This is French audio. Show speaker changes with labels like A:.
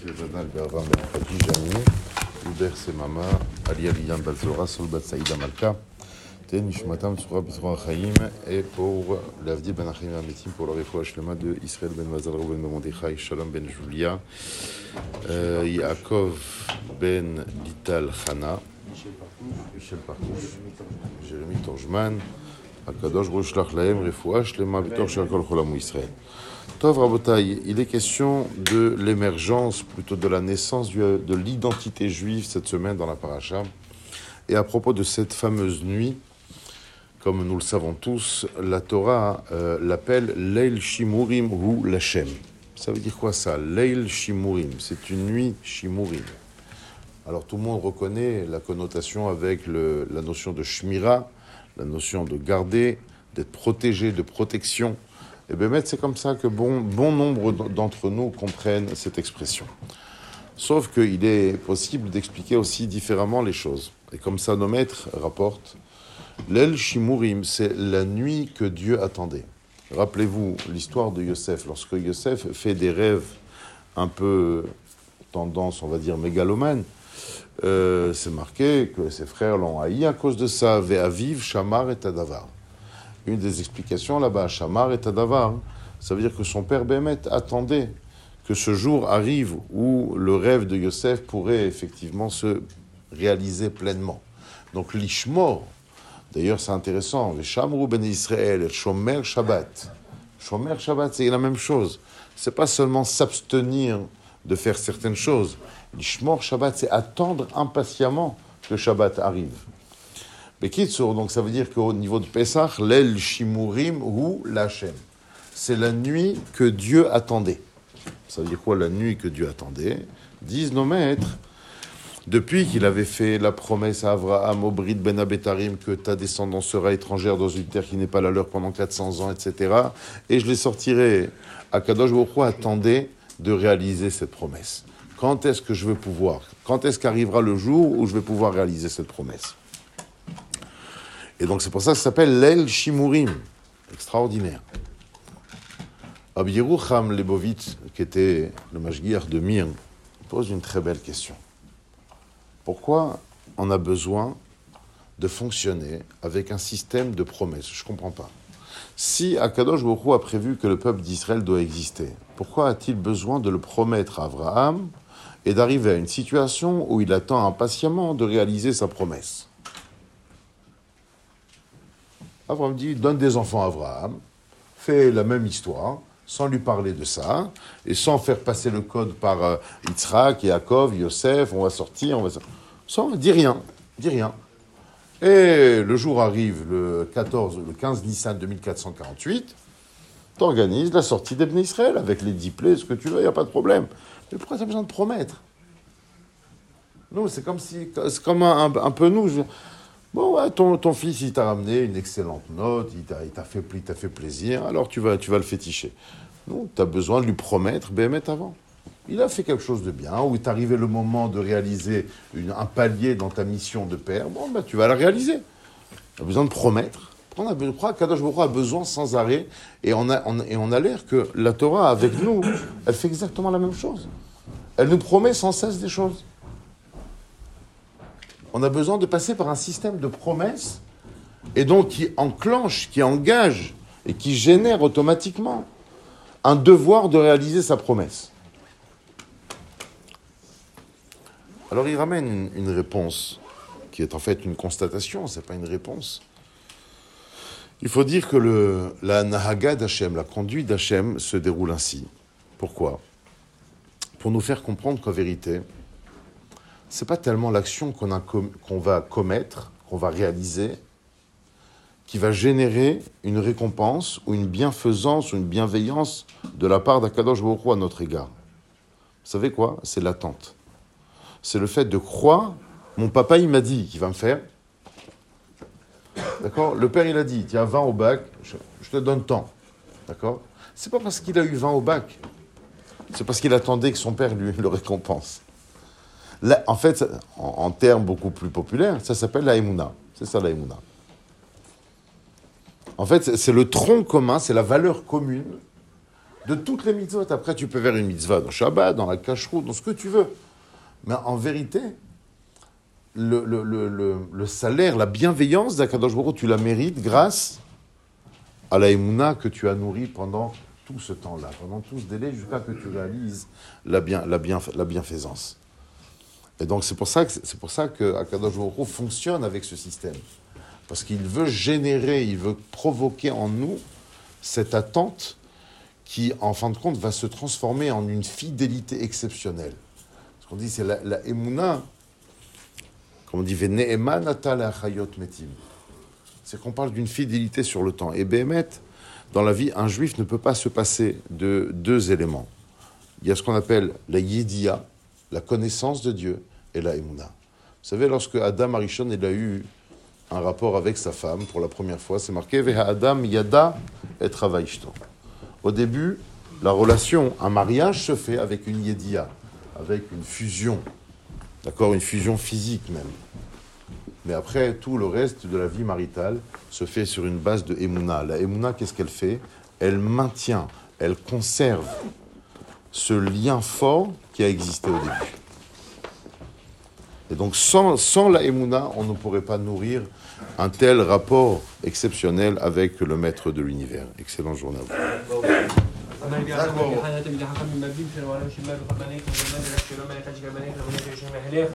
A: Zedana Berva Merkati Jani, Uber Semama, Ali Aliyan Balzora, Solbat Saïda Malka, Ten Nishmatam Tsura Chaim, et pour l'Avdi Ben Achim Ametim, pour le refouach Shlema de Israël Ben Mazal Ben Mordechai, Shalom Ben Julia, euh, Yaakov Ben Lital Chana, Michel Partouche, Jérémy Torjman, Tov il est question de l'émergence, plutôt de la naissance de l'identité juive cette semaine dans la paracha. Et à propos de cette fameuse nuit, comme nous le savons tous, la Torah euh, l'appelle Leil Shimurim ou Lachem. Ça veut dire quoi ça? Leil Shimurim, c'est une nuit Shimurim. Alors tout le monde reconnaît la connotation avec la notion de Shmira, la notion de garder, d'être protégé, de protection. Et bien, c'est comme ça que bon, bon nombre d'entre nous comprennent cette expression. Sauf qu'il est possible d'expliquer aussi différemment les choses. Et comme ça, nos maîtres rapportent, l'El Shimurim, c'est la nuit que Dieu attendait. Rappelez-vous l'histoire de Yosef, lorsque Yosef fait des rêves un peu tendance, on va dire, mégalomane, euh, c'est marqué que ses frères l'ont haï à cause de ça. Ve'aviv, Shamar et Tadavar. Une des explications là-bas, Shamar et Tadavar, ça veut dire que son père Bémet attendait que ce jour arrive où le rêve de Yosef pourrait effectivement se réaliser pleinement. Donc l'Ishmor, d'ailleurs c'est intéressant, le Shamrou ben Israël, Shomer Shabbat. Shomer Shabbat, c'est la même chose. C'est pas seulement s'abstenir de faire certaines choses. L'Ishmor Shabbat, c'est attendre impatiemment que Shabbat arrive. Bekitsour, donc ça veut dire qu'au niveau de Pesach, l'El Shimurim ou l'Hachem. C'est la nuit que Dieu attendait. Ça veut dire quoi la nuit que Dieu attendait? Disent nos maîtres, depuis qu'il avait fait la promesse à Abraham, au Brit Ben Abetarim, que ta descendance sera étrangère dans une terre qui n'est pas la leur pendant 400 ans, etc. Et je les sortirai. Akadosh Baruch attendait de réaliser cette promesse. Quand est-ce que je vais pouvoir Quand est-ce qu'arrivera le jour où je vais pouvoir réaliser cette promesse? Et donc c'est pour ça que ça s'appelle l'El Shimurim. Extraordinaire. Abiyerucham Lebovitz, qui était le Mashgiach de Mir, pose une très belle question. Pourquoi on a besoin de fonctionner avec un système de promesses? Je ne comprends pas. Si Akadosh Baruch a prévu que le peuple d'Israël doit exister, pourquoi a-t-il besoin de le promettre à Abraham et d'arriver à une situation où il attend impatiemment de réaliser sa promesse? Abraham dit donne des enfants à Abraham, fait la même histoire, sans lui parler de ça, et sans faire passer le code par euh, Yitzhak, Yaakov, Yosef, on va sortir, on va... Sans, dit rien, dit rien. Et le jour arrive, le 14, le 15 Nissan 2448, tu organises la sortie d'Ebn Israël avec les diplés, ce que tu veux, il n'y a pas de problème. Mais pourquoi tu as besoin de promettre? Nous, c'est comme si, c'est comme un, peu nous. Bon, ouais, ton, fils, il t'a ramené une excellente note, il t'a, fait, fait plaisir, alors tu vas, tu vas le féticher. Non, tu as besoin de lui promettre BMT avant. Il a fait quelque chose de bien, ou est arrivé le moment de réaliser un palier dans ta mission de père, bon, ben, tu vas la réaliser. Tu as besoin de promettre. On a, je crois a besoin sans arrêt, et on a, et on a l'air que la Torah, avec nous, elle fait exactement la même chose. Elle nous promet sans cesse des choses. On a besoin de passer par un système de promesses, et donc qui enclenche, qui engage, et qui génère automatiquement un devoir de réaliser sa promesse. Alors il ramène une, réponse qui est en fait une constatation, c'est pas une réponse. Il faut dire que le, la Nahaga d'Hachem, la conduite d'Hachem, se déroule ainsi. Pourquoi? Pour nous faire comprendre qu'en vérité, c'est pas tellement l'action qu'on qu va commettre, qu'on va réaliser, qui va générer une récompense ou une bienfaisance ou une bienveillance de la part d'Akadosh Baruch à notre égard. Vous savez quoi? C'est l'attente. C'est le fait de croire, mon papa il m'a dit qu'il va me faire, D'accord? Le père, il a dit, tiens, 20 au bac, je, te donne tant. D'accord? C'est pas parce qu'il a eu 20 au bac. C'est parce qu'il attendait que son père lui le récompense. Là, en fait, en, en, termes beaucoup plus populaires, ça s'appelle la Emouna. C'est ça la Emouna. En fait, c'est le tronc commun, c'est la valeur commune de toutes les mitzvot. Après, tu peux faire une mitzvah dans Shabbat, dans la cacheroute, dans ce que tu veux. Mais en vérité, le, salaire, la bienveillance d'Akadosh Baruch tu la mérites grâce à la émouna que tu as nourrie pendant tout ce temps-là, pendant tout ce délai, jusqu'à que tu réalises la, bien, la, bien, la bienfaisance. Et donc c'est pour ça que c'est pour Akadosh fonctionne avec ce système, parce qu'il veut générer, il veut provoquer en nous cette attente qui, en fin de compte, va se transformer en une fidélité exceptionnelle. Qu'on dit, c'est la, la emuna, comme on dit. C'est qu'on parle d'une fidélité sur le temps. Et Béhémet, dans la vie, un juif ne peut pas se passer de deux éléments. Il y a ce qu'on appelle la yédia, la connaissance de Dieu, et la emuna. Vous savez, lorsque Adam Arishon il a eu un rapport avec sa femme pour la première fois, c'est marqué Veha Adam Yada et. Au début, la relation, un mariage se fait avec une yedia, avec une fusion, d'accord, une fusion physique même. Mais après, tout le reste de la vie maritale se fait sur une base de Emouna. La Emouna, qu'est-ce qu'elle fait? Elle maintient, elle conserve ce lien fort qui a existé au début. Et donc, sans, sans la Emouna, on ne pourrait pas nourrir un tel rapport exceptionnel avec le maître de l'univers. Excellente journée à vous.